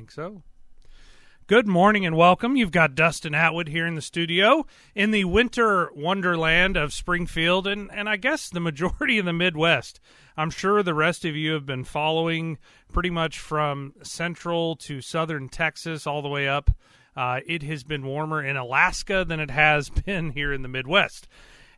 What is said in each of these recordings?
think so. Good morning and welcome. You've got Dustin Atwood here in the studio in the winter wonderland of Springfield and, and I guess the majority of the Midwest. I'm sure the rest of you have been following pretty much from central to southern Texas all the way up. Uh, it has been warmer in Alaska than it has been here in the Midwest.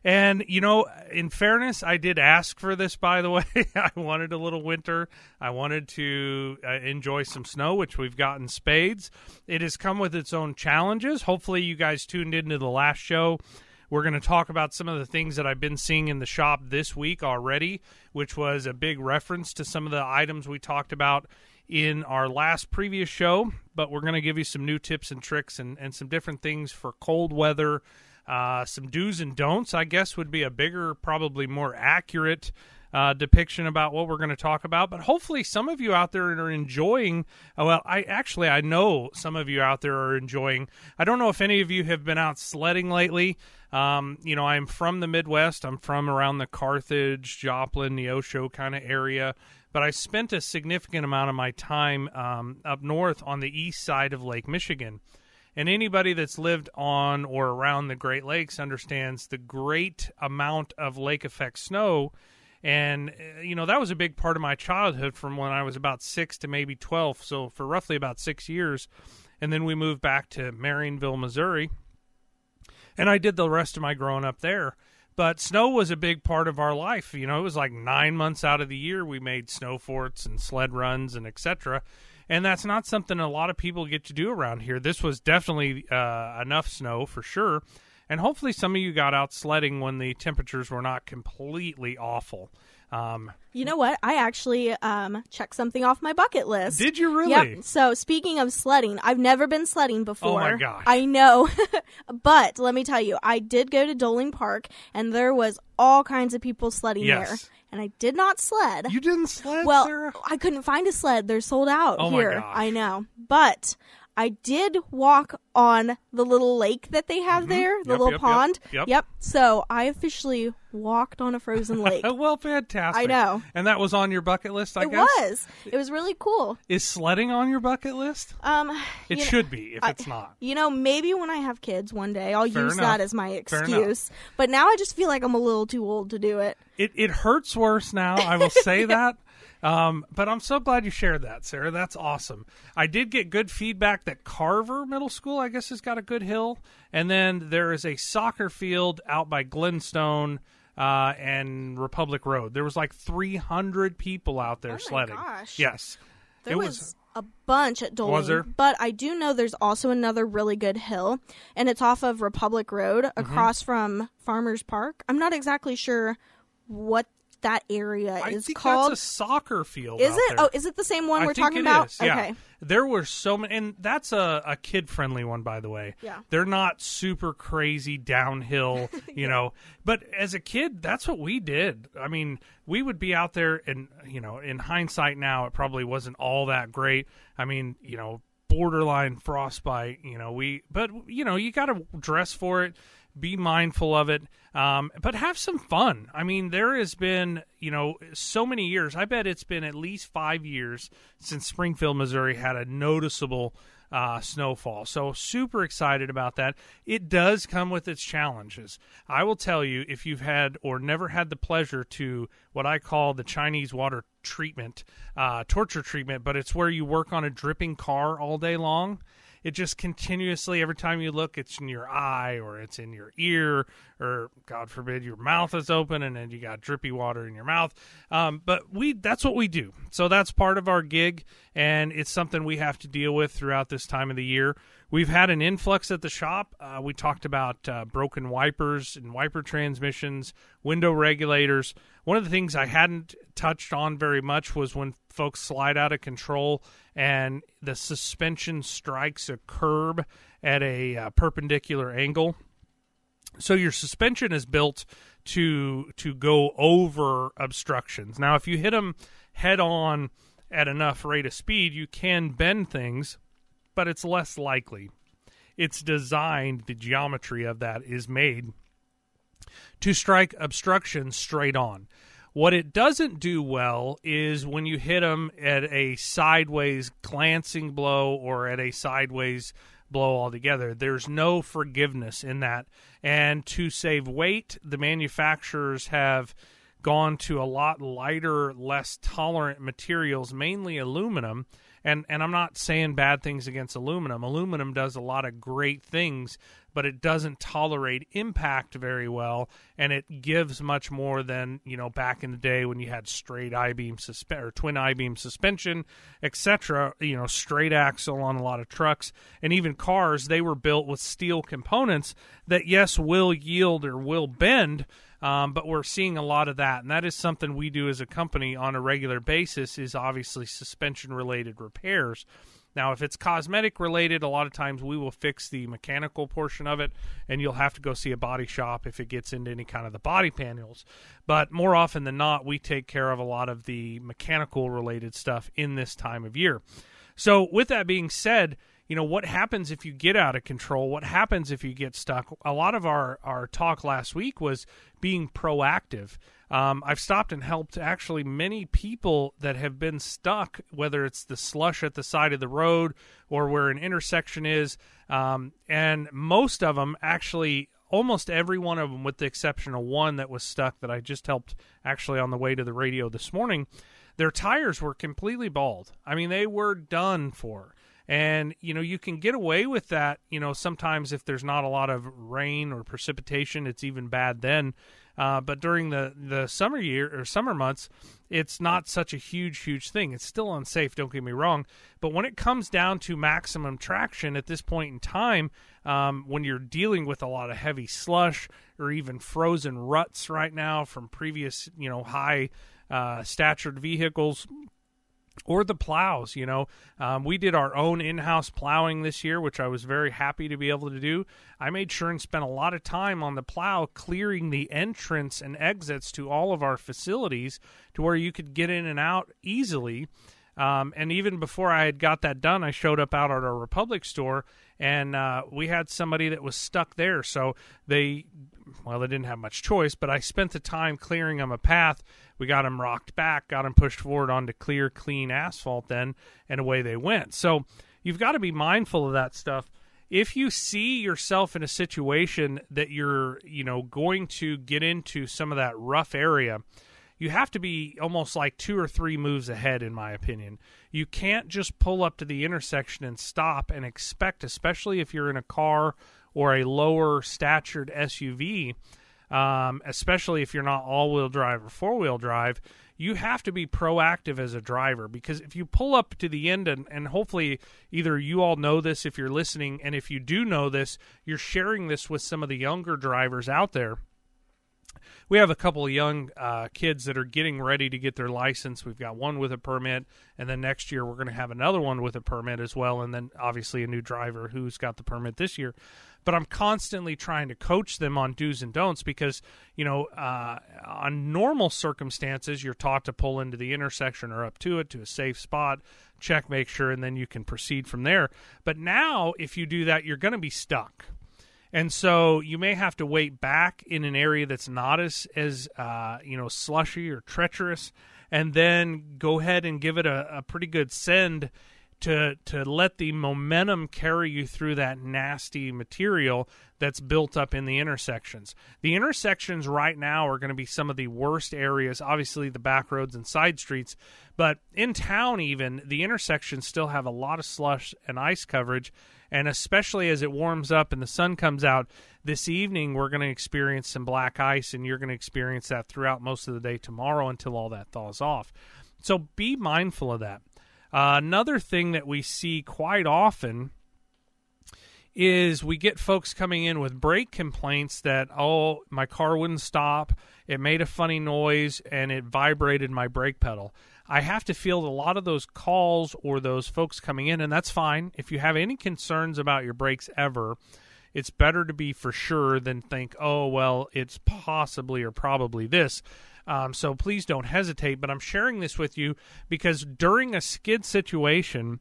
And, you know, in fairness, I did ask for this, by the way. I wanted a little winter. I wanted to uh, enjoy some snow, which we've gotten spades. It has come with its own challenges. Hopefully, you guys tuned into the last show. We're going to talk about some of the things that I've been seeing in the shop this week already, which was a big reference to some of the items we talked about in our last previous show. But we're going to give you some new tips and tricks and, and some different things for cold weather uh, some do's and don'ts, I guess, would be a bigger, probably more accurate uh, depiction about what we're going to talk about. But hopefully, some of you out there are enjoying. Uh, well, I actually I know some of you out there are enjoying. I don't know if any of you have been out sledding lately. Um, you know, I'm from the Midwest. I'm from around the Carthage, Joplin, Neosho kind of area. But I spent a significant amount of my time um, up north on the east side of Lake Michigan. And anybody that's lived on or around the Great Lakes understands the great amount of lake effect snow. And, uh, you know, that was a big part of my childhood from when I was about six to maybe 12. So for roughly about six years. And then we moved back to Marionville, Missouri. And I did the rest of my growing up there. But snow was a big part of our life. You know, it was like nine months out of the year we made snow forts and sled runs and etc and that's not something a lot of people get to do around here. This was definitely uh, enough snow for sure, and hopefully some of you got out sledding when the temperatures were not completely awful. Um, you know what? I actually um, checked something off my bucket list. Did you really? Yep. So speaking of sledding, I've never been sledding before. Oh my gosh! I know, but let me tell you, I did go to Doling Park, and there was all kinds of people sledding yes. there and I did not sled. You didn't sled, well, Sarah? I couldn't find a sled. They're sold out oh here. I know, but I did walk on the little lake that they have mm-hmm. there, the yep, little yep, pond. Yep, yep. So I officially walked on a frozen lake. Oh well, fantastic. I know. And that was on your bucket list, I it guess? It was. It was really cool. Is sledding on your bucket list? Um, It should know, be if I, it's not. You know, maybe when I have kids one day, I'll Fair use enough. that as my excuse. But now I just feel like I'm a little too old to do it. It, it hurts worse now, I will say that. Um, but I'm so glad you shared that, Sarah. That's awesome. I did get good feedback that Carver Middle School, I guess, has got a good hill. And then there is a soccer field out by Glenstone uh, and Republic Road. There was like 300 people out there oh sledding. Gosh. Yes. There it was, was a bunch at there? But I do know there's also another really good hill, and it's off of Republic Road Mm-hmm. across from Farmers Park. I'm not exactly sure what that area I is think called. that's a soccer field. is it? there. Oh, is it the same one I we're talking about? is, yeah. Okay. There were so many, and that's a, a kid friendly one, by the way. Yeah. They're not super crazy downhill, you know. But as a kid, that's what we did. I mean, we would be out there, and, you know, in hindsight now, it probably wasn't all that great. I mean, you know, borderline frostbite, you know, we, but, you know, you got to dress for it be mindful of it, um, but have some fun. I mean, there has been, you know, so many years. I bet it's been at least five years since Springfield, Missouri had a noticeable uh, snowfall. So, super excited about that. It does come with its challenges. I will tell you, if you've had or never had the pleasure to what I call the Chinese water treatment, uh, torture treatment, but it's where you work on a dripping car all day long it just continuously every time you look it's in your eye or it's in your ear or god forbid your mouth is open and then you got drippy water in your mouth. Um, but we that's what we do. So that's part of our gig and it's something we have to deal with throughout this time of the year we've had an influx at the shop uh, we talked about uh, broken wipers and wiper transmissions window regulators one of the things i hadn't touched on very much was when folks slide out of control and the suspension strikes a curb at a uh, perpendicular angle. So your suspension is built to to go over obstructions. Now, if you hit them head on at enough rate of speed, you can bend things, but it's less likely. It's designed, the geometry of that is made to strike obstructions straight on. What it doesn't do well is when you hit them at a sideways glancing blow or at a sideways blow altogether. There's no forgiveness in that. And to save weight, the manufacturers have gone to a lot lighter, less tolerant materials, mainly aluminum. And and I'm not saying bad things against aluminum. Aluminum does a lot of great things, but it doesn't tolerate impact very well, and it gives much more than you know back in the day when you had straight I beam suspe- or twin I beam suspension, etc. You know, straight axle on a lot of trucks and even cars. They were built with steel components that yes will yield or will bend. Um, but we're seeing a lot of that, and that is something we do as a company on a regular basis. Is obviously suspension related repairs. Now, if it's cosmetic related, a lot of times we will fix the mechanical portion of it, and you'll have to go see a body shop if it gets into any kind of the body panels. But more often than not, we take care of a lot of the mechanical related stuff in this time of year. So, with that being said, you know what happens if you get out of control what happens if you get stuck a lot of our our talk last week was being proactive um, I've stopped and helped actually many people that have been stuck, whether it's the slush at the side of the road or where an intersection is. Um, and most of them actually, almost every one of them, with the exception of one that was stuck that I just helped actually on the way to the radio this morning, their tires were completely bald. I mean, they were done for. And, you know, you can get away with that, you know, sometimes if there's not a lot of rain or precipitation, it's even bad then. Uh, but during the, the summer year or summer months, it's not such a huge, huge thing. It's still unsafe, don't get me wrong. But when it comes down to maximum traction at this point in time, um, when you're dealing with a lot of heavy slush or even frozen ruts right now from previous, you know, high uh, statured vehicles, or the plows. You know, um, we did our own in-house plowing this year, which I was very happy to be able to do. I made sure and spent a lot of time on the plow, clearing the entrance and exits to all of our facilities, to where you could get in and out easily. Um, and even before I had got that done, I showed up out at our Republic store, and uh, we had somebody that was stuck there. So they, well, they didn't have much choice, but I spent the time clearing them a path we got them rocked back, got them pushed forward onto clear, clean asphalt then, and away they went. So you've got to be mindful of that stuff. If you see yourself in a situation that you're, you know, going to get into some of that rough area, you have to be almost like two or three moves ahead, in my opinion. You can't just pull up to the intersection and stop and expect, especially if you're in a car or a lower statured SUV, um, especially if you're not all wheel drive or four wheel drive, you have to be proactive as a driver because if you pull up to the end and, and hopefully either you all know this if you're listening, and if you do know this, you're sharing this with some of the younger drivers out there we have a couple of young uh, kids that are getting ready to get their license. We've got one with a permit, and then next year we're going to have another one with a permit as well, and then obviously a new driver who's got the permit this year. But I'm constantly trying to coach them on do's and don'ts because you know, uh, on normal circumstances, you're taught to pull into the intersection or up to it to a safe spot, check, make sure, and then you can proceed from there. But now, if you do that, you're going to be stuck and so you may have to wait back in an area that's not as as uh, you know slushy or treacherous, and then go ahead and give it a, a pretty good send to to let the momentum carry you through that nasty material that's built up in the intersections. The intersections right now are going to be some of the worst areas, obviously the back roads and side streets, but in town even the intersections still have a lot of slush and ice coverage and especially as it warms up and the sun comes out this evening we're going to experience some black ice and you're going to experience that throughout most of the day tomorrow until all that thaws off. So be mindful of that. Uh, another thing that we see quite often is we get folks coming in with brake complaints that oh my car wouldn't stop. It made a funny noise and it vibrated my brake pedal I have to field a lot of those calls or those folks coming in, and that's fine. If you have any concerns about your brakes ever, it's better to be for sure than think, oh, well, it's possibly or probably this. Um, so please don't hesitate. But I'm sharing this with you because during a skid situation,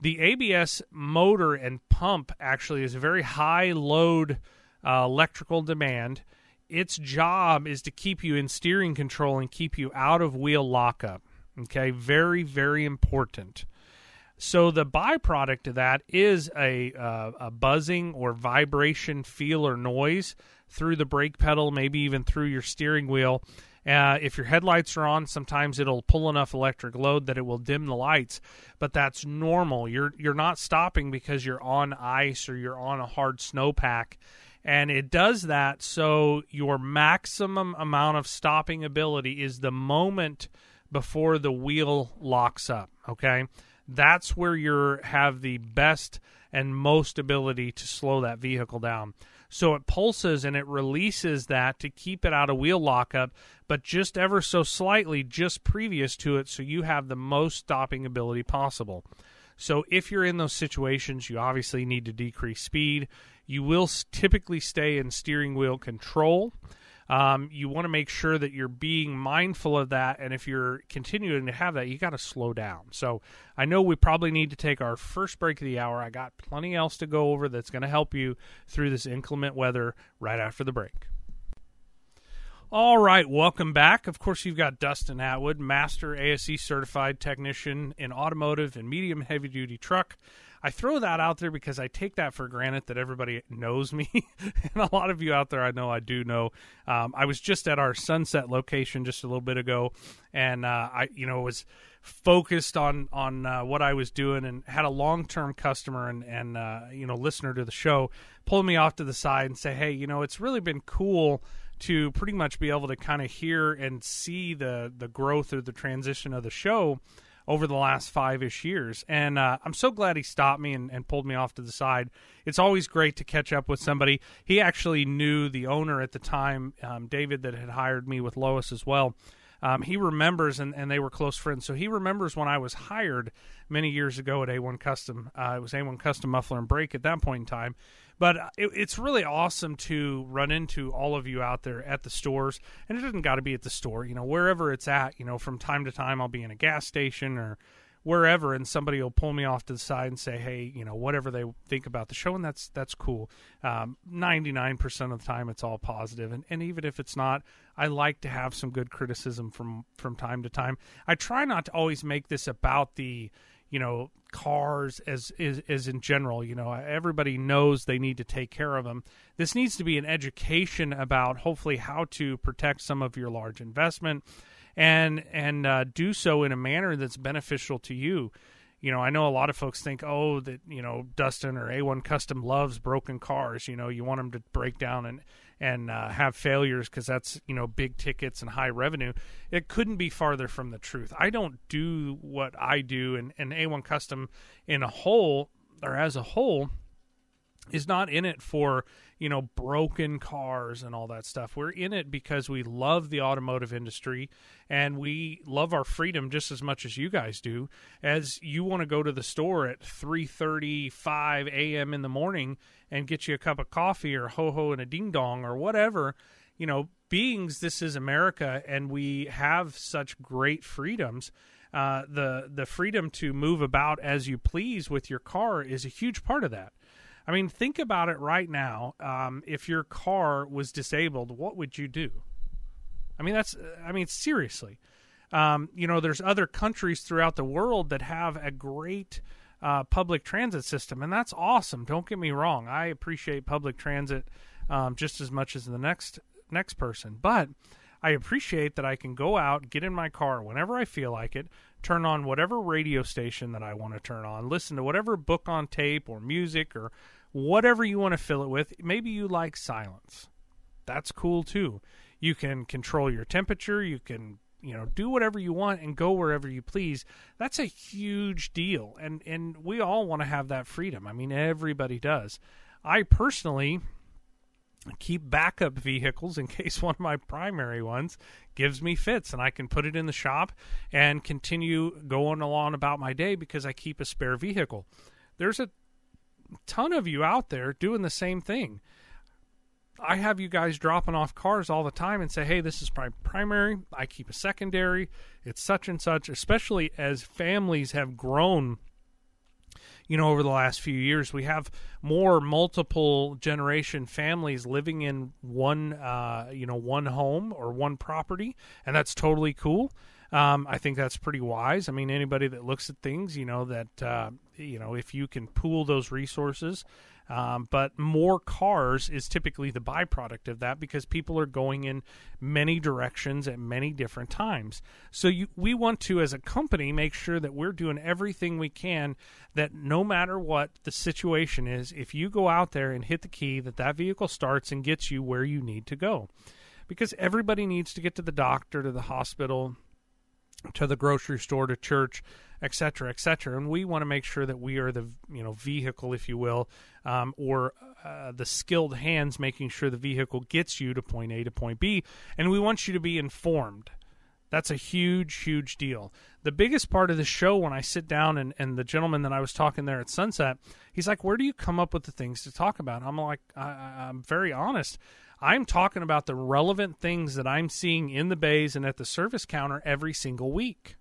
the ABS motor and pump actually is a very high load uh, electrical demand its job is to keep you in steering control and keep you out of wheel lockup. Okay, very, very important. So the byproduct of that is a uh, a buzzing or vibration, feel or noise through the brake pedal, maybe even through your steering wheel. Uh, if your headlights are on, sometimes it'll pull enough electric load that it will dim the lights, but that's normal. You're you're not stopping because you're on ice or you're on a hard snowpack, and it does that so your maximum amount of stopping ability is the moment before the wheel locks up. Okay, that's where you have the best and most ability to slow that vehicle down. So it pulses and it releases that to keep it out of wheel lockup, but just ever so slightly just previous to it, so you have the most stopping ability possible. So if you're in those situations, you obviously need to decrease speed. You will typically stay in steering wheel control. Um, you want to make sure that you're being mindful of that. And if you're continuing to have that, you got to slow down. So I know we probably need to take our first break of the hour. I got plenty else to go over that's going to help you through this inclement weather right after the break. All right, welcome back. Of course, you've got Dustin Atwood, Master ASE certified technician in automotive and medium heavy duty truck. I throw that out there because I take that for granted that everybody knows me, and a lot of you out there I know I do know. Um, I was just at our Sunset location just a little bit ago, and uh, I you know was focused on on uh, what I was doing and had a long term customer and and uh, you know listener to the show pull me off to the side and say, hey, you know it's really been cool to pretty much be able to kind of hear and see the the growth or the transition of the show over the last five ish years. And uh, I'm so glad he stopped me and, and, pulled me off to the side. It's always great to catch up with somebody. He actually knew the owner at the time, um, David, that had hired me with Lois as well. Um, he remembers, and, and they were close friends. So he remembers when I was hired many years ago at A1 Custom. Uh, it was A1 Custom Muffler and Brake at that point in time. But it, it's really awesome to run into all of you out there at the stores, and it doesn't got to be at the store. You know, wherever it's at. You know, from time to time, I'll be in a gas station or wherever, and somebody will pull me off to the side and say, "Hey, you know, whatever they think about the show," and that's that's cool. Um, Nine percent of the time, it's all positive, and and even if it's not, I like to have some good criticism from from time to time. I try not to always make this about the you know cars as is as in general you know everybody knows they need to take care of them this needs to be an education about hopefully how to protect some of your large investment and and uh, do so in a manner that's beneficial to you. You know i know a lot of folks think oh that you know dustin or a1 custom loves broken cars. You know you want them to break down and and uh, have failures because that's you know big tickets and high revenue. It couldn't be farther from the truth. I don't do what I do, and, and A1 Custom in a whole or as a whole is not in it for you know broken cars and all that stuff. We're in it because we love the automotive industry and we love our freedom just as much as you guys do. As you want to go to the store at 3:35 a.m. in the morning and get you a cup of coffee or ho ho and a ding dong or whatever you know beings this is america and we have such great freedoms. Uh, the the freedom to move about as you please with your car is a huge part of that I mean, think about it right now. Um, if your car was disabled, what would you do? I mean, that's. I mean, seriously. Um, you know, there's other countries throughout the world that have a great uh, public transit system, and that's awesome. Don't get me wrong. I appreciate public transit um, just as much as the next next person, but I appreciate that I can go out, get in my car whenever I feel like it, turn on whatever radio station that I want to turn on, listen to whatever book on tape or music or whatever you want to fill it with. Maybe you like silence. That's cool too. You can control your temperature, you can, you know, do whatever you want and go wherever you please. That's a huge deal. And and we all want to have that freedom. I mean, everybody does. I personally keep backup vehicles in case one of my primary ones gives me fits and I can put it in the shop and continue going along about my day because I keep a spare vehicle. There's a ton of you out there doing the same thing. I have you guys dropping off cars all the time and say, hey, this is my primary. I keep a secondary. It's such and such, especially as families have grown. you know over the last few years. We have more multiple generation families living in one uh, you know one home or one property, and that's totally cool. Um, I think that's pretty wise. I mean, anybody that looks at things, you know that uh, you know if you can pool those resources um, but more cars is typically the byproduct of that because people are going in many directions at many different times. So you, we want to, as a company, make sure that we're doing everything we can that no matter what the situation is, if you go out there and hit the key, that that vehicle starts and gets you where you need to go. Because everybody needs to get to the doctor, to the hospital, to the grocery store, to church, etc., etc. And we want to make sure that we are the you know vehicle, if you will, um, or uh, the skilled hands making sure the vehicle gets you to point A to point B. And we want you to be informed. That's a huge, huge deal. The biggest part of the show when I sit down and, and the gentleman that I was talking there at Sunset, he's like, Where do you come up with the things to talk about? I'm like, I, I'm very honest. I'm talking about the relevant things that I'm seeing in the bays and at the service counter every single week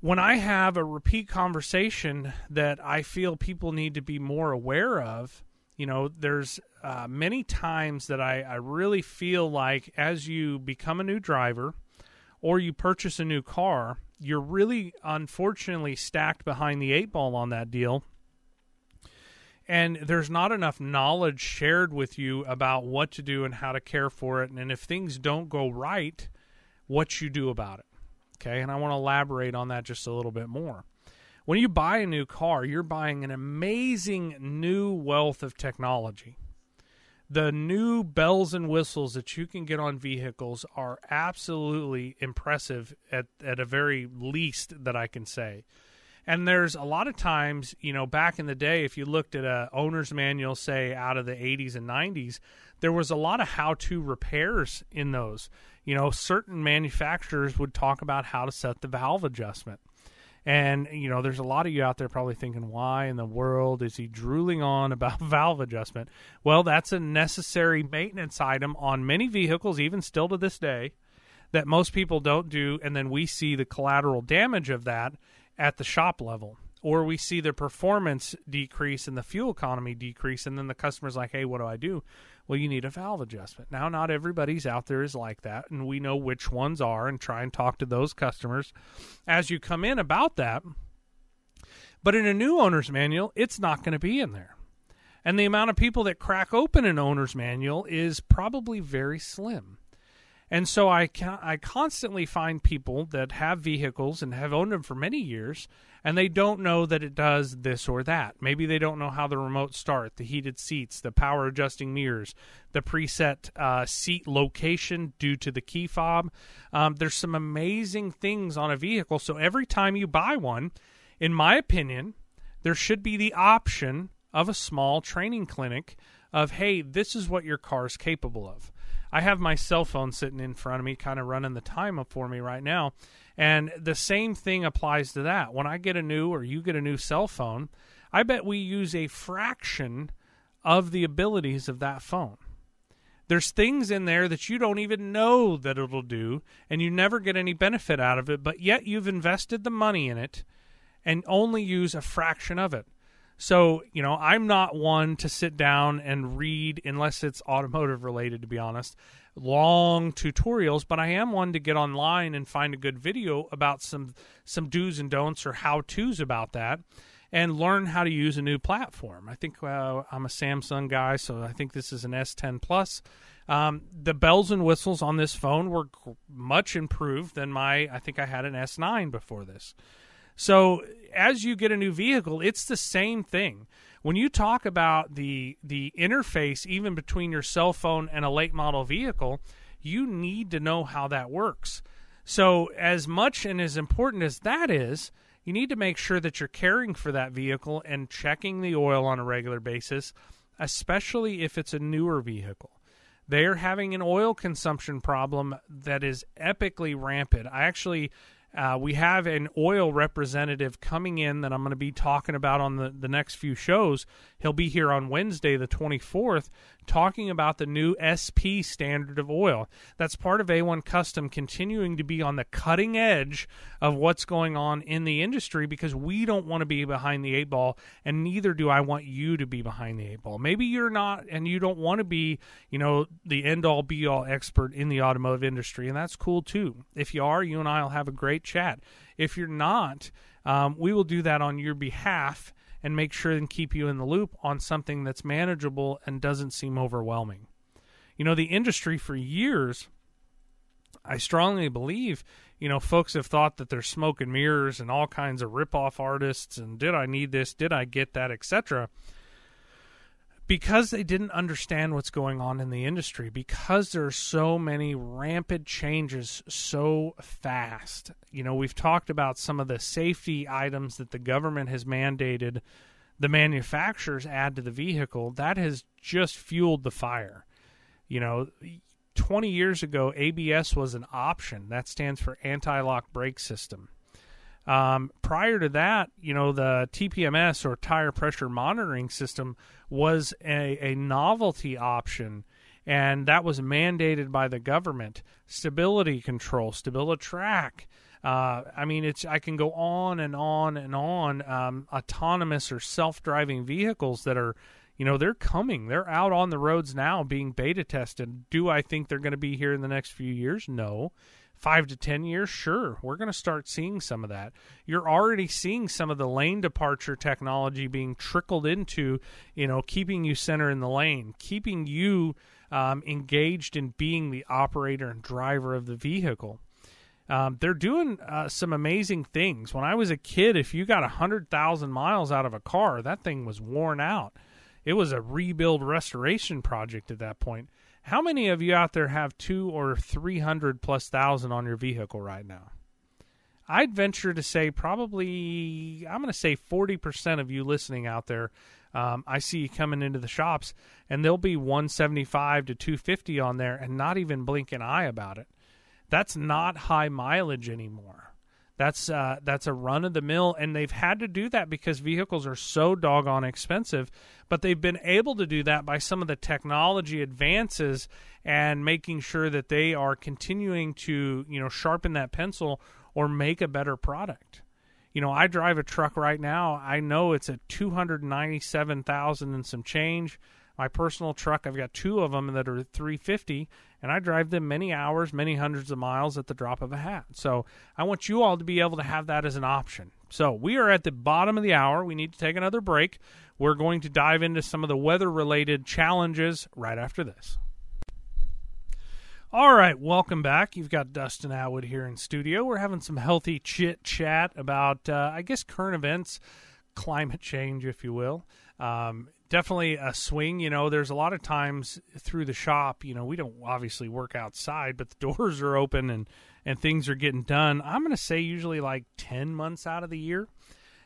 when I have a repeat conversation that I feel people need to be more aware of, you know, there's uh, many times that I, I really feel like as you become a new driver or you purchase a new car, you're really unfortunately stacked behind the eight ball on that deal. And there's not enough knowledge shared with you about what to do and how to care for it. And if things don't go right, what you do about it. Okay, and I want to elaborate on that just a little bit more. When you buy a new car, you're buying an amazing new wealth of technology. The new bells and whistles that you can get on vehicles are absolutely impressive at, at a very least that I can say. And there's a lot of times, you know, back in the day, if you looked at a owner's manual, say out of the 80s and 90s, there was a lot of how-to repairs in those you know, certain manufacturers would talk about how to set the valve adjustment. And, you know, there's a lot of you out there probably thinking, why in the world is he drooling on about valve adjustment? Well, that's a necessary maintenance item on many vehicles, even still to this day, that most people don't do. And then we see the collateral damage of that at the shop level. Or we see the performance decrease and the fuel economy decrease. And then the customer's like, hey, what do I do? well, you need a valve adjustment. Now, not everybody's out there is like that, and we know which ones are and try and talk to those customers as you come in about that. But in a new owner's manual, it's not going to be in there. And the amount of people that crack open an owner's manual is probably very slim. And so I, I constantly find people that have vehicles and have owned them for many years and they don't know that it does this or that. Maybe they don't know how the remote start, the heated seats, the power adjusting mirrors, the preset uh, seat location due to the key fob. Um, there's some amazing things on a vehicle. So every time you buy one, in my opinion, there should be the option of a small training clinic of, hey, this is what your car is capable of. I have my cell phone sitting in front of me, kind of running the time up for me right now. And the same thing applies to that. When I get a new or you get a new cell phone, I bet we use a fraction of the abilities of that phone. There's things in there that you don't even know that it'll do, and you never get any benefit out of it, but yet you've invested the money in it and only use a fraction of it. So, you know, I'm not one to sit down and read, unless it's automotive related, to be honest, long tutorials, but I am one to get online and find a good video about some some do's and don'ts or how tos about that, and learn how to use a new platform. I think uh, I'm a Samsung guy, so I think this is an S10 Plus. Um, the bells and whistles on this phone were much improved than my. I think I had an S9 before this. So as you get a new vehicle, it's the same thing when you talk about the the interface even between your cell phone and a late model vehicle, you need to know how that works. So as much and as important as that is, you need to make sure that you're caring for that vehicle and checking the oil on a regular basis, especially if it's a newer vehicle. They're having an oil consumption problem that is epically rampant. I actually Uh, we have an oil representative coming in that I'm going to be talking about on the, the next few shows. He'll be here on Wednesday, the 24th, talking about the new SP standard of oil. That's part of A1 Custom continuing to be on the cutting edge of what's going on in the industry because we don't want to be behind the eight ball, and neither do I want you to be behind the eight ball. Maybe you're not, and you don't want to be, you know, the end all be all expert in the automotive industry, and that's cool too. If you are, you and I will have a great chat. If you're not, um, we will do that on your behalf and make sure and keep you in the loop on something that's manageable and doesn't seem overwhelming. You know, the industry for years, I strongly believe, you know, folks have thought that there's smoke and mirrors and all kinds of rip-off artists and did I need this, did I get that, etc because they didn't understand what's going on in the industry, because there are so many rampant changes so fast. You know, we've talked about some of the safety items that the government has mandated the manufacturers add to the vehicle. That has just fueled the fire. You know, 20 years ago, ABS was an option. That stands for anti lock brake system. Um, prior to that, you know, the TPMS or tire pressure monitoring system was a, a novelty option, and that was mandated by the government. Stability control, StabiliTrak. Uh, I mean, it's I can go on and on and on. Um, autonomous or self-driving vehicles that are, you know, they're coming. They're out on the roads now, being beta tested. Do I think they're going to be here in the next few years? No five to ten years, sure, we're going to start seeing some of that. You're already seeing some of the lane departure technology being trickled into, you know, keeping you center in the lane, keeping you um, engaged in being the operator and driver of the vehicle. Um, they're doing uh, some amazing things. When I was a kid, if you got a hundred thousand miles out of a car, that thing was worn out. It was a rebuild restoration project at that point how many of you out there have two or three hundred plus thousand on your vehicle right now? I'd venture to say probably I'm going to say 40% of you listening out there. Um, I see you coming into the shops, and there'll be 175 to 250 on there, and not even blink an eye about it. That's not high mileage anymore. That's uh, that's a run of the mill, and they've had to do that because vehicles are so doggone expensive. But they've been able to do that by some of the technology advances and making sure that they are continuing to you know sharpen that pencil or make a better product. You know, I drive a truck right now. I know it's a two hundred ninety-seven thousand and some change. My personal truck, I've got two of them that are 350 and I drive them many hours, many hundreds of miles at the drop of a hat. So I want you all to be able to have that as an option. So we are at the bottom of the hour. We need to take another break. We're going to dive into some of the weather related challenges right after this. All right, welcome back. You've got Dustin Atwood here in studio. We're having some healthy chit chat about, uh, I guess, current events, climate change, if you will. Um, definitely a swing. You know, there's a lot of times through the shop, you know, we don't obviously work outside, but the doors are open and, and things are getting done. I'm going to say usually like 10 months out of the year.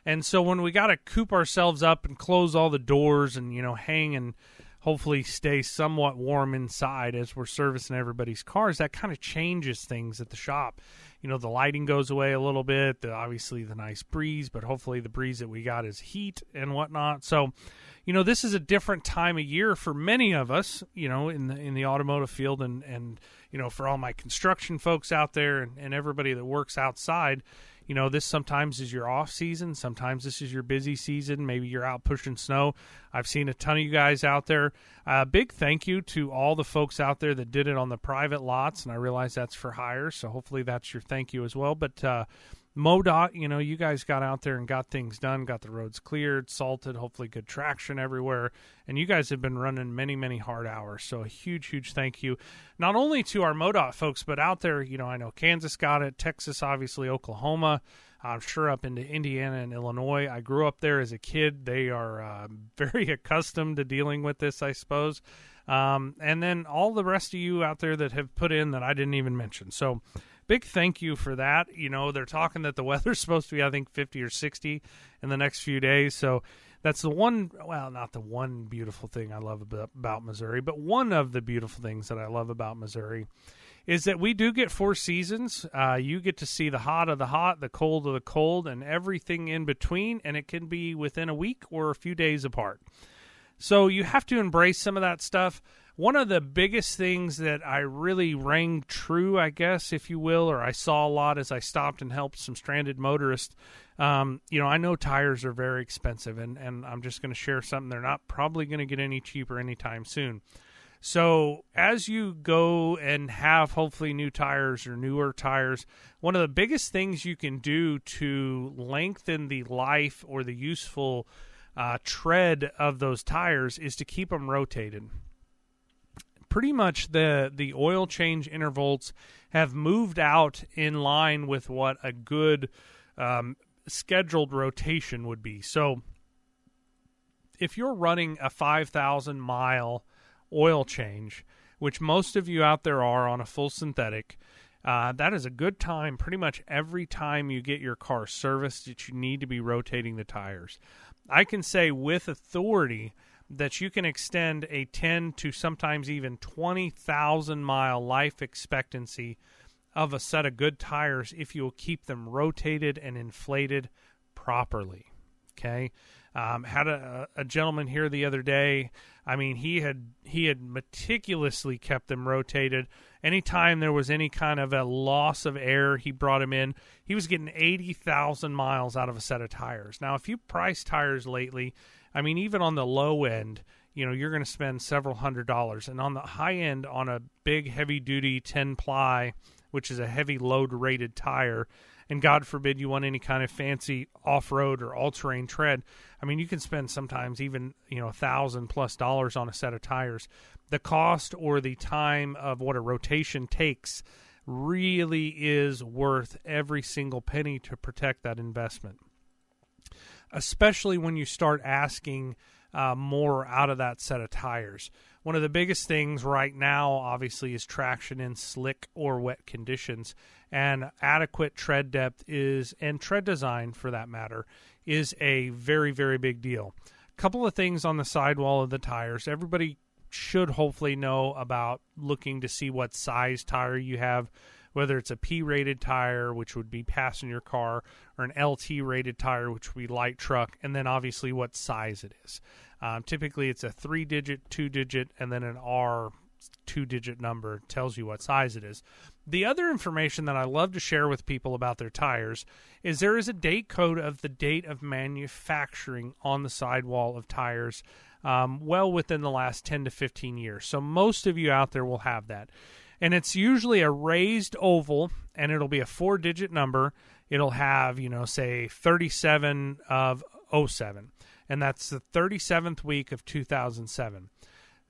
And so when we got to coop ourselves up and close all the doors and, you know, hang and hopefully stay somewhat warm inside as we're servicing everybody's cars, that kind of changes things at the shop. You know, the lighting goes away a little bit, the, obviously the nice breeze, but hopefully the breeze that we got is heat and whatnot. So, you know, this is a different time of year for many of us, you know, in the in the automotive field and and you know, for all my construction folks out there and, and everybody that works outside, you know, this sometimes is your off season, sometimes this is your busy season. Maybe you're out pushing snow. I've seen a ton of you guys out there. A uh, big thank you to all the folks out there that did it on the private lots, and I realize that's for hire, so hopefully that's your thank you as well. But uh, MoDOT, you know, you guys got out there and got things done, got the roads cleared, salted, hopefully good traction everywhere. And you guys have been running many, many hard hours. So a huge, huge thank you, not only to our MoDOT folks, but out there, you know, I know Kansas got it, Texas, obviously, Oklahoma. I'm sure up into Indiana and Illinois. I grew up there as a kid. They are uh, very accustomed to dealing with this, I suppose. Um, and then all the rest of you out there that have put in that I didn't even mention. So, big thank you for that. You know, they're talking that the weather's supposed to be, I think, 50 or 60 in the next few days. So that's the one, well, not the one beautiful thing I love about, Missouri, but one of the beautiful things that I love about Missouri is that we do get four seasons. Uh, you get to see the hot of the hot, the cold of the cold, and everything in between, and it can be within a week or a few days apart. So you have to embrace some of that stuff. One of the biggest things that I really rang true, I guess, if you will, or I saw a lot as I stopped and helped some stranded motorists. Um, you know, I know tires are very expensive, and, and I'm just going to share something. They're not probably going to get any cheaper anytime soon. So, as you go and have hopefully new tires or newer tires, one of the biggest things you can do to lengthen the life or the useful uh, tread of those tires is to keep them rotated. Pretty much the the oil change intervals have moved out in line with what a good um, scheduled rotation would be. So, if you're running a five thousand mile oil change, which most of you out there are on a full synthetic, uh, that is a good time pretty much every time you get your car serviced that you need to be rotating the tires. I can say with authority that you can extend a 10 to sometimes even 20,000 mile life expectancy of a set of good tires if you'll keep them rotated and inflated properly. Okay. Um, had a, a gentleman here the other day. I mean, he had he had meticulously kept them rotated. Anytime there was any kind of a loss of air, he brought him in. He was getting eighty thousand miles out of a set of tires. Now, if you price tires lately, I mean, even on the low end, you know, you're going to spend several hundred dollars, and on the high end, on a big heavy duty ten ply, which is a heavy load rated tire and God forbid you want any kind of fancy off road or all terrain tread. I mean, you can spend sometimes even you know a thousand plus dollars on a set of tires. The cost or the time of what a rotation takes really is worth every single penny to protect that investment. Especially when you start asking uh, more out of that set of tires. One of the biggest things right now, obviously, is traction in slick or wet conditions, and adequate tread depth is, and tread design for that matter, is a very, very big deal. A couple of things on the sidewall of the tires. Everybody should hopefully know about looking to see what size tire you have whether it's a P rated tire, which would be passenger car, or an LT rated tire, which would be light truck, and then obviously what size it is. Um, typically, it's a three digit, two digit, and then an R two digit number tells you what size it is. The other information that I love to share with people about their tires is there is a date code of the date of manufacturing on the sidewall of tires um, well within the last 10 to 15 years. So most of you out there will have that and it's usually a raised oval and it'll be a four digit number. It'll have you know say 37 of 07 and that's the 37th week of 2007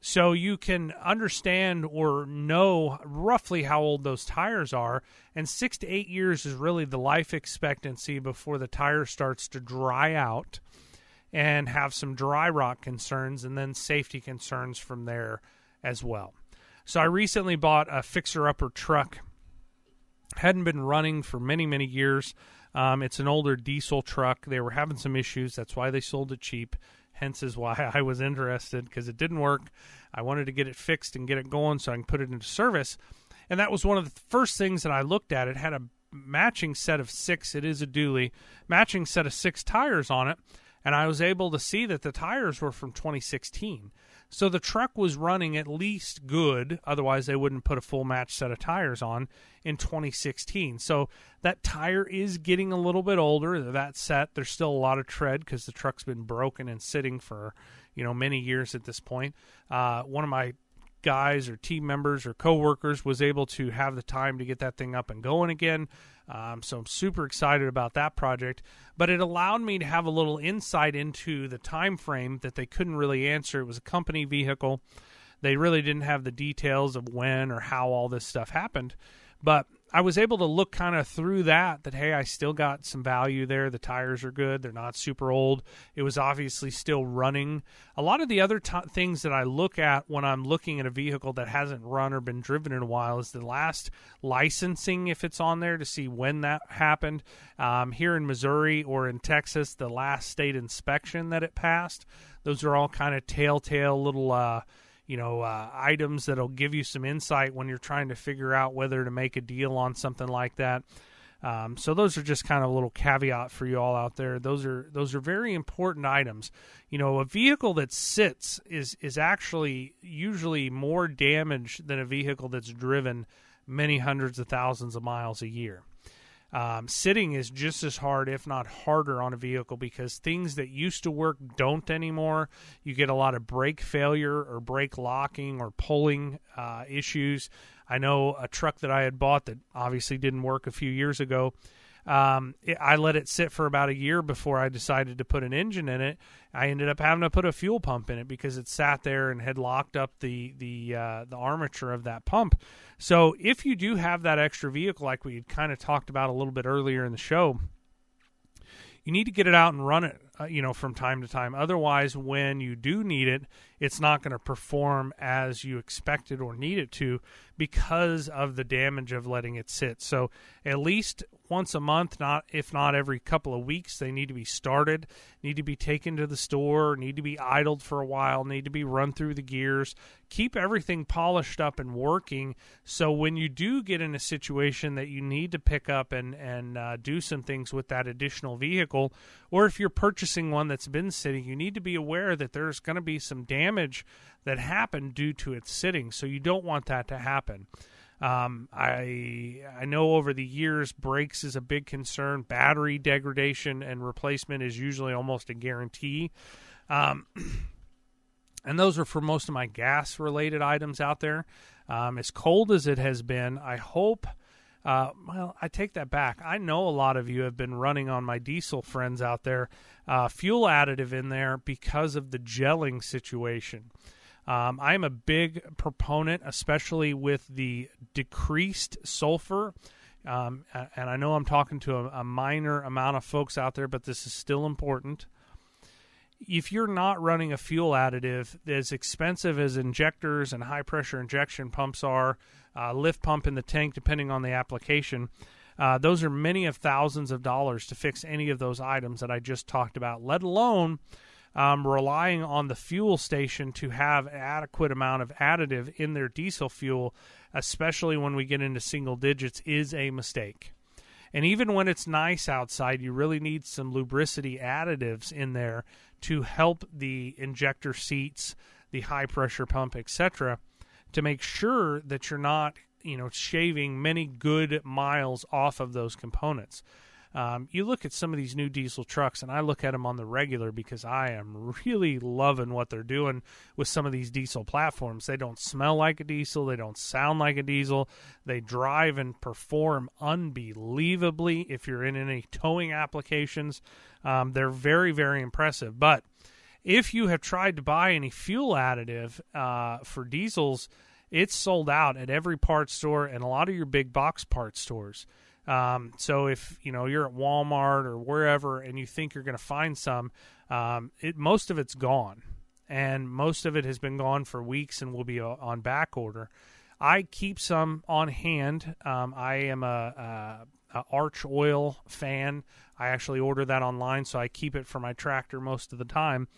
so you can understand or know roughly how old those tires are and 6 to 8 years is really the life expectancy before the tire starts to dry out and have some dry rot concerns and then safety concerns from there as well so I recently bought a fixer upper truck. Hadn't been running for many, many years. Um, it's an older diesel truck. They were having some issues. That's why they sold it cheap. Hence is why I was interested because it didn't work. I wanted to get it fixed and get it going so I can put it into service. And that was one of the first things that I looked at. It had a matching set of six. It is a dually matching set of six tires on it, and I was able to see that the tires were from 2016. So the truck was running at least good, otherwise they wouldn't put a full match set of tires on in 2016. So that tire is getting a little bit older. That set, there's still a lot of tread because the truck's been broken and sitting for you know many years at this point. Uh, one of my guys or team members or coworkers was able to have the time to get that thing up and going again. Um, so I'm super excited about that project. But it allowed me to have a little insight into the time frame that they couldn't really answer. It was a company vehicle. They really didn't have the details of when or how all this stuff happened. But I was able to look kind of through that that hey, I still got some value there. The tires are good; they're not super old. It was obviously still running. A lot of the other t- things that I look at when I'm looking at a vehicle that hasn't run or been driven in a while is the last licensing, if it's on there, to see when that happened. Um, here in Missouri or in Texas, the last state inspection that it passed. Those are all kind of telltale little. Uh, you know, uh, items that'll give you some insight when you're trying to figure out whether to make a deal on something like that. Um, so those are just kind of a little caveat for you all out there. Those are those are very important items. You know, a vehicle that sits is is actually usually more damage than a vehicle that's driven many hundreds of thousands of miles a year. Um, sitting is just as hard, if not harder, on a vehicle because things that used to work don't anymore. You get a lot of brake failure or brake locking or pulling uh, issues. I know a truck that I had bought that obviously didn't work a few years ago. Um, it, I let it sit for about a year before I decided to put an engine in it. I ended up having to put a fuel pump in it because it sat there and had locked up the the uh, the armature of that pump. So if you do have that extra vehicle, like we kind of talked about a little bit earlier in the show, you need to get it out and run it, uh, you know, from time to time. Otherwise, when you do need it, it's not going to perform as you expected or need it to because of the damage of letting it sit. So, at least once a month, not if not every couple of weeks, they need to be started, need to be taken to the store, need to be idled for a while, need to be run through the gears. Keep everything polished up and working so when you do get in a situation that you need to pick up and and uh, do some things with that additional vehicle, or if you're purchasing one that's been sitting, you need to be aware that there's going to be some damage that happened due to its sitting. So you don't want that to happen. Um, I I know over the years brakes is a big concern. Battery degradation and replacement is usually almost a guarantee. Um, and those are for most of my gas related items out there. Um, as cold as it has been, I hope. Uh, well, I take that back. I know a lot of you have been running on my diesel friends out there, uh, fuel additive in there because of the gelling situation. Um, I'm a big proponent, especially with the decreased sulfur. Um, and I know I'm talking to a, a minor amount of folks out there, but this is still important if you're not running a fuel additive as expensive as injectors and high pressure injection pumps are, uh, lift pump in the tank, depending on the application, uh, those are many of thousands of dollars to fix any of those items that I just talked about, let alone um, relying on the fuel station to have adequate amount of additive in their diesel fuel, especially when we get into single digits, is a mistake. And even when it's nice outside, you really need some lubricity additives in there to help the injector seats, the high pressure pump, etc., to make sure that you're not, you know, shaving many good miles off of those components. Um, you look at some of these new diesel trucks, and I look at them on the regular because I am really loving what they're doing with some of these diesel platforms. They don't smell like a diesel, they don't sound like a diesel, they drive and perform unbelievably. If you're in any towing applications, um, they're very, very impressive. But if you have tried to buy any fuel additive uh, for diesels, it's sold out at every parts store and a lot of your big box parts stores. Um, so if you know you're at Walmart or wherever and you think you're going to find some, um, it most of it's gone, and most of it has been gone for weeks and will be uh, on back order. I keep some on hand. Um, I am a, a, Amsoil fan. I actually order that online, so I keep it for my tractor most of the time.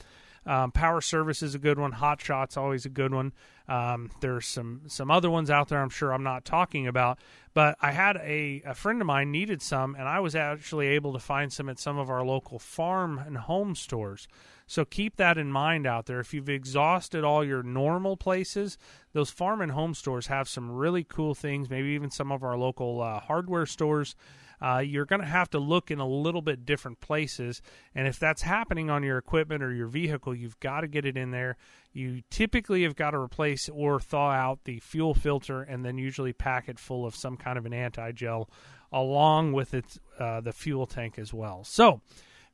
Um, Power Service is a good one. Hot Shot's always a good one. Um, there's some some other ones out there. I'm sure I'm not talking about, but I had a a friend of mine needed some, and I was actually able to find some at some of our local farm and home stores. So keep that in mind out there. If you've exhausted all your normal places, those farm and home stores have some really cool things. Maybe even some of our local uh, hardware stores uh, you're going to have to look in a little bit different places. And if that's happening on your equipment or your vehicle, you've got to get it in there. You typically have got to replace or thaw out the fuel filter and then usually pack it full of some kind of an anti gel along with its, uh, the fuel tank as well. So,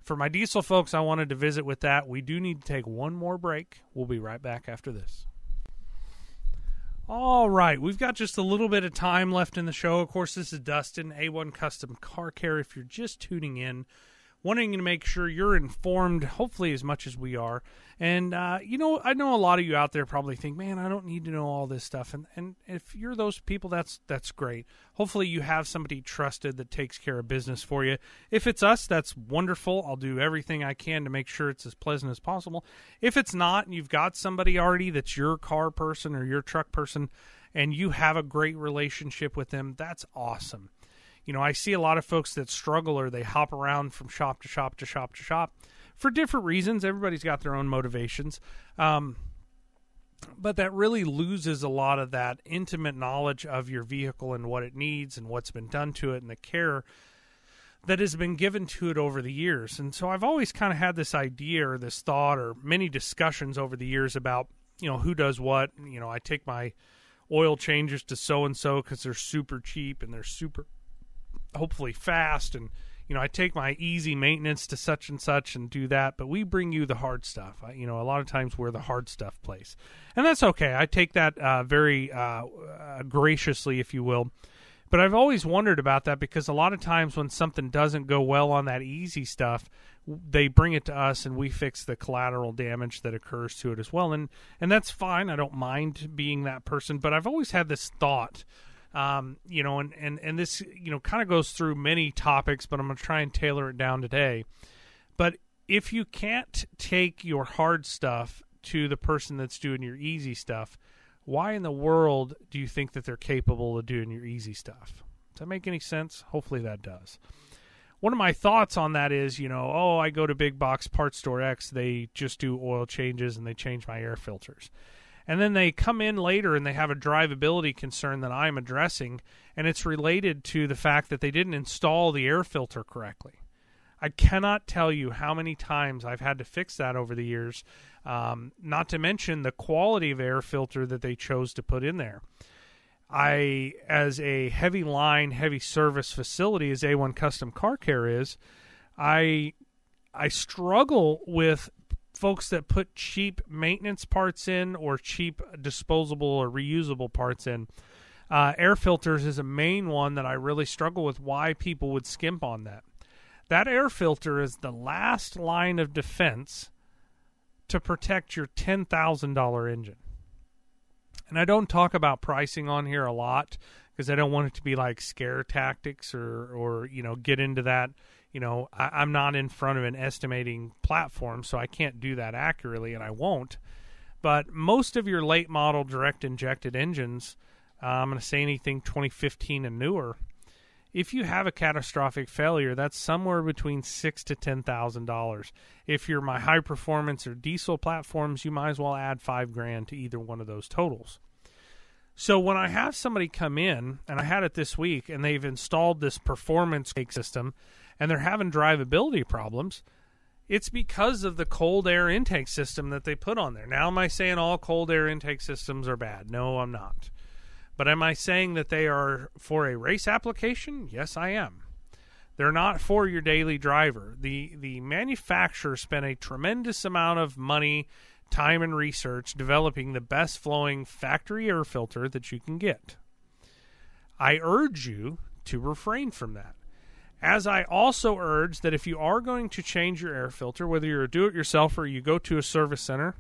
for my diesel folks, I wanted to visit with that. We do need to take one more break. We'll be right back after this. All right, we've got just a little bit of time left in the show. Of course, this is Dustin, A1 Custom Car Care. If you're just tuning in, wanting to make sure you're informed, hopefully, as much as we are. And, uh, you know, I know a lot of you out there probably think, man, I don't need to know all this stuff. And, and if you're those people, that's, that's great. Hopefully, you have somebody trusted that takes care of business for you. If it's us, that's wonderful. I'll do everything I can to make sure it's as pleasant as possible. If it's not, and you've got somebody already that's your car person or your truck person, and you have a great relationship with them, that's awesome you know, I see a lot of folks that struggle or they hop around from shop to shop to shop to shop for different reasons. Everybody's got their own motivations. Um, but that really loses a lot of that intimate knowledge of your vehicle and what it needs and what's been done to it and the care that has been given to it over the years. And so I've always kind of had this idea or this thought or many discussions over the years about, you know, who does what. You know, I take my oil changes to so and so because they're super cheap and they're super hopefully fast and you know i take my easy maintenance to such and such and do that but we bring you the hard stuff. I, you know a lot of times we're the hard stuff place. And that's okay. I take that uh, very uh, uh, graciously if you will. But i've always wondered about that because a lot of times when something doesn't go well on that easy stuff they bring it to us and we fix the collateral damage that occurs to it as well. And and that's fine. I don't mind being that person but i've always had this thought um, you know, and, and, and this, you know, kind of goes through many topics, but I'm going to try and tailor it down today. But if you can't take your hard stuff to the person that's doing your easy stuff, why in the world do you think that they're capable of doing your easy stuff? Does that make any sense? Hopefully that does. One of my thoughts on that is, you know, oh, I go to Big Box Parts Store X, they just do oil changes and they change my air filters and then they come in later and they have a drivability concern that I'm addressing, and it's related to the fact that they didn't install the air filter correctly. I cannot tell you how many times I've had to fix that over the years, um, not to mention the quality of air filter that they chose to put in there. I, as a heavy line, heavy service facility, as A1 Custom Car Care is, I I struggle with folks that put cheap maintenance parts in or cheap disposable or reusable parts in. Uh, air filters is a main one that I really struggle with why people would skimp on that. That air filter is the last line of defense to protect your $10,000 engine. And I don't talk about pricing on here a lot because I don't want it to be like scare tactics or, or you know, get into that you know, I, am not in front of an estimating platform, so I can't do that accurately, and I won't. But most of your late model direct injected engines, uh, I'm going to say anything 2015 and newer. If you have a catastrophic failure, that's somewhere between six to ten thousand dollars. If you're my high performance or diesel platforms, you might as well add five grand to either one of those totals. So when I have somebody come in, and I had it this week, and they've installed this performance system and they're having drivability problems, it's because of the cold air intake system that they put on there. Now, am I saying all cold air intake systems are bad? No, I'm not. But am I saying that they are for a race application? Yes, I am. They're not for your daily driver. The the manufacturer spent a tremendous amount of money, time and research developing the best flowing factory air filter that you can get. I urge you to refrain from that. As I also urge that if you are going to change your air filter, whether you're a do it yourself or you go to a service center,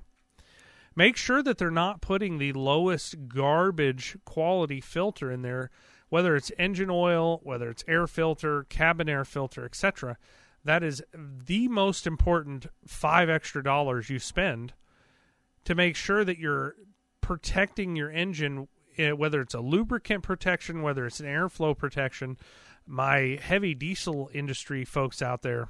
make sure that they're not putting the lowest garbage quality filter in there, whether it's engine oil, whether it's air filter, cabin air filter, etc. That is the most important five extra dollars you spend to make sure that you're protecting your engine, eh, whether it's a lubricant protection, whether it's an airflow protection my heavy diesel industry folks out there,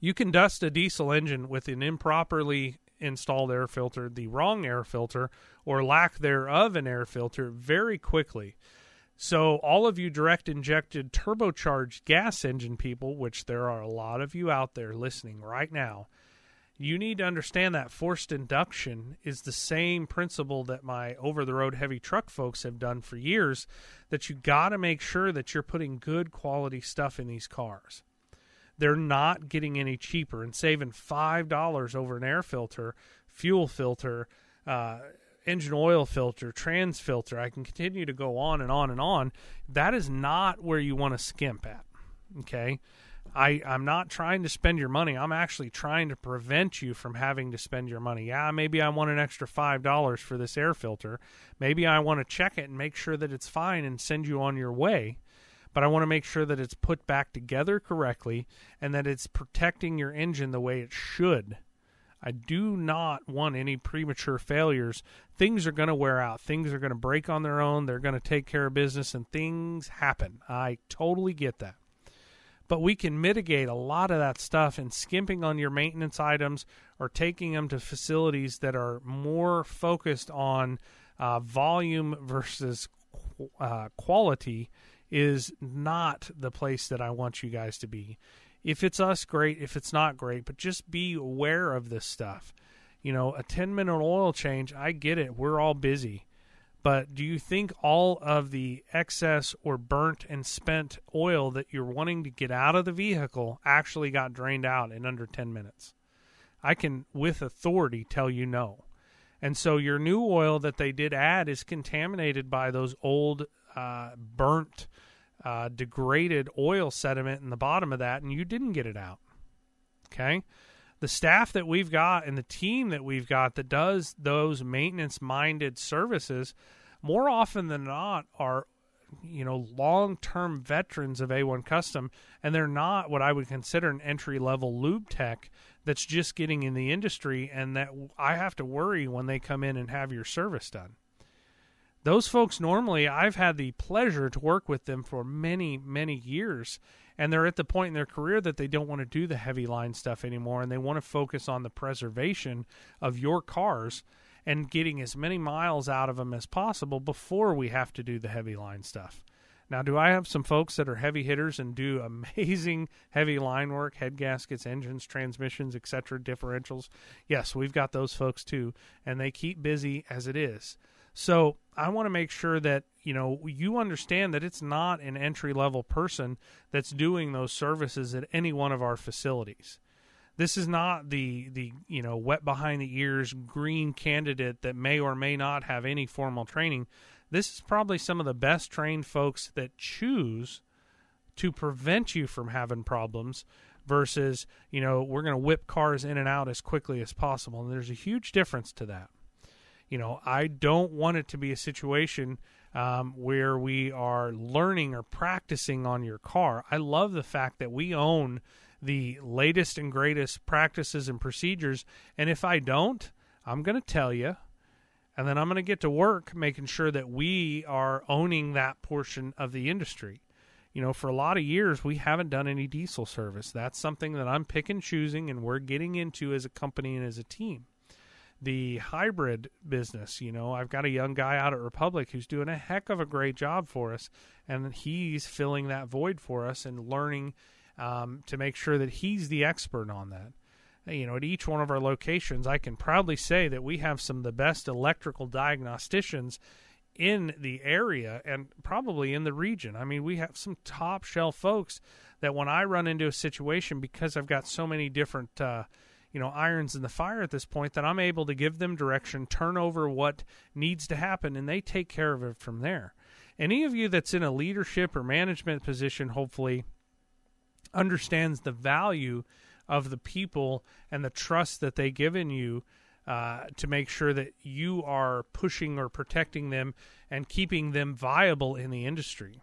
you can dust a diesel engine with an improperly installed air filter, the wrong air filter, or lack thereof an air filter very quickly. So, all of you direct injected turbocharged gas engine people, which there are a lot of you out there listening right now, you need to understand that forced induction is the same principle that my over the road heavy truck folks have done for years that you got to make sure that you're putting good quality stuff in these cars. They're not getting any cheaper and saving five dollars over an air filter fuel filter uh, engine oil filter trans filter i can continue to go on and on and on. That is not where you want to skimp at okay I, I'm not trying to spend your money. I'm actually trying to prevent you from having to spend your money. Yeah, maybe I want an extra $5 for this air filter. Maybe I want to check it and make sure that it's fine and send you on your way. But I want to make sure that it's put back together correctly and that it's protecting your engine the way it should. I do not want any premature failures. Things are going to wear out. Things are going to break on their own. They're going to take care of business, and things happen. I totally get that but we can mitigate a lot of that stuff and skimping on your maintenance items or taking them to facilities that are more focused on uh, volume versus uh, quality is not the place that I want you guys to be. If it's us, great. If it's not, great. But just be aware of this stuff. You know, a 10 minute oil change, I get it. We're all busy. But do you think all of the excess or burnt and spent oil that you're wanting to get out of the vehicle actually got drained out in under 10 minutes? I can, with authority, tell you no. And so your new oil that they did add is contaminated by those old, uh, burnt, uh, degraded oil sediment in the bottom of that, and you didn't get it out. Okay? The staff that we've got and the team that we've got that does those maintenance minded services more often than not are you know long-term veterans of A1 Custom and they're not what I would consider an entry-level lube tech that's just getting in the industry and that I have to worry when they come in and have your service done. Those folks normally I've had the pleasure to work with them for many many years and they're at the point in their career that they don't want to do the heavy line stuff anymore and they want to focus on the preservation of your cars and getting as many miles out of them as possible before we have to do the heavy line stuff. Now, do I have some folks that are heavy hitters and do amazing heavy line work, head gaskets, engines, transmissions, etc., differentials? Yes, we've got those folks too, and they keep busy as it is. So, I want to make sure that, you know, you understand that it's not an entry level person that's doing those services at any one of our facilities. This is not the the you know wet behind the ears green candidate that may or may not have any formal training. This is probably some of the best trained folks that choose to prevent you from having problems versus you know we're going to whip cars in and out as quickly as possible and there's a huge difference to that you know i don't want it to be a situation um, where we are learning or practicing on your car i love the fact that we own the latest and greatest practices and procedures. And if I don't, I'm going to tell you. And then I'm going to get to work making sure that we are owning that portion of the industry. You know, for a lot of years, we haven't done any diesel service. That's something that I'm picking, choosing, and we're getting into as a company and as a team. The hybrid business, you know, I've got a young guy out at Republic who's doing a heck of a great job for us, and he's filling that void for us and learning um, to make sure that he's the expert on that. You know, at each one of our locations, I can proudly say that we have some of the best electrical diagnosticians in the area and probably in the region. I mean, we have some top shelf folks that when I run into a situation because I've got so many different uh, you know irons in the fire at this point that I'm able to give them direction, turn over what needs to happen, and they take care of it from there. Any of you that's in a leadership or management position, hopefully, understands the value of the people and the trust that they give in you uh, to make sure that you are pushing or protecting them and keeping them viable in the industry.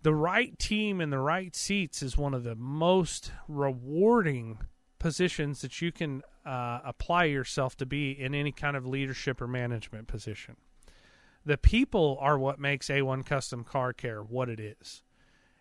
The right team in the right seats is one of the most rewarding positions that you can uh, apply yourself to be in any kind of leadership or management position. The people are what makes A1 Custom Car Care what it is.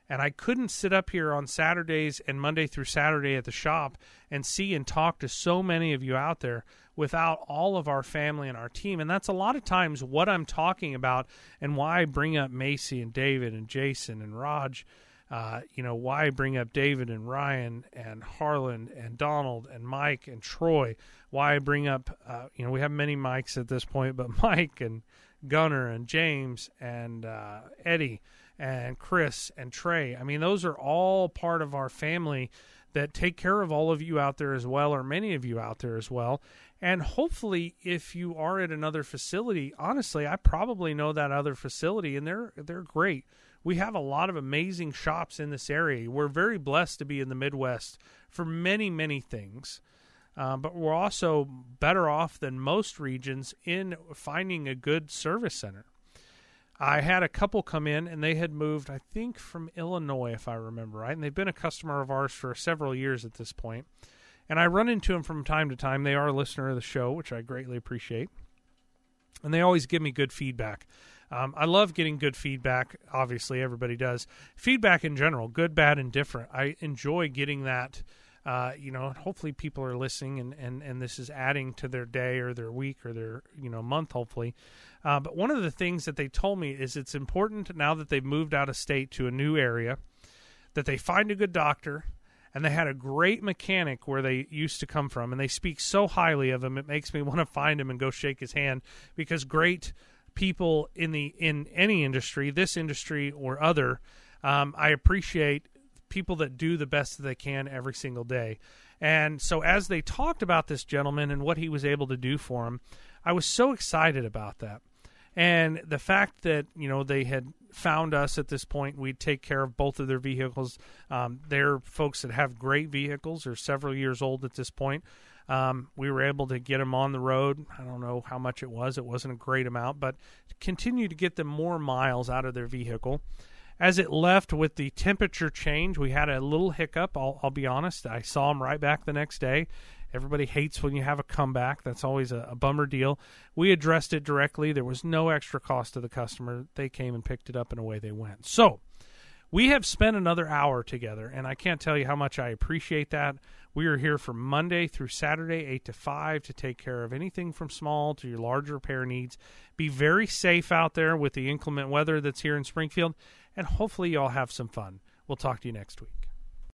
And I couldn't sit up here on Saturdays and Monday through Saturday at the shop and see and talk to so many of you out there without all of our family and our team. And that's a lot of times what I'm talking about and why I bring up Macy and David and Jason and Raj. Uh, you know, why bring up David and Ryan and Harlan and Donald and Mike and Troy. Why bring up, uh, you know, we have many Mikes at this point, but Mike and Gunner and James and uh, Eddie and Chris and Trey. I mean, those are all part of our family that take care of all of you out there as well, or many of you out there as well. And hopefully, if you are at another facility, honestly, I probably know that other facility, and they're they're great. We have a lot of amazing shops in this area. We're very blessed to be in the Midwest for many, many things. Uh, but we're also better off than most regions in finding a good service center. I had a couple come in and they had moved, I think, from Illinois, if I remember right. And they've been a customer of ours for several years at this point. And I run into them from time to time. They are a listener of the show, which I greatly appreciate. And they always give me good feedback. Um, I love getting good feedback. Obviously, everybody does. Feedback in general, good, bad, and different. I enjoy getting that. Uh, you know, hopefully people are listening, and, and, and this is adding to their day or their week or their you know month. Hopefully, uh, but one of the things that they told me is it's important now that they've moved out of state to a new area that they find a good doctor and they had a great mechanic where they used to come from and they speak so highly of him it makes me want to find him and go shake his hand because great people in the in any industry, this industry or other, um, I appreciate people that do the best that they can every single day. And so, as they talked about this gentleman and what he was able to do for him, I was so excited about that. And the fact that you know they had found us at this point, we'd take care of both of their vehicles. Um, they're folks that have great vehicles, they're several years old at this point. Um, we were able to get them on the road. I don't know how much it was. It wasn't a great amount, but continue to get them more miles out of their vehicle. As it left with the temperature change, we had a little hiccup. I'll, I'll be honest. I saw them right back the next day. Everybody hates when you have a comeback. That's always a, a, bummer deal. We addressed it directly. There was no extra cost to the customer. They came and picked it up, and away they went. So, we have spent another hour together, and I can't tell you how much I appreciate that. We are here from Monday through Saturday, 8 to 5, to take care of anything from small to your large repair needs. Be very safe out there with the inclement weather that's here in Springfield, and hopefully, y'all have some fun. We'll talk to you next week.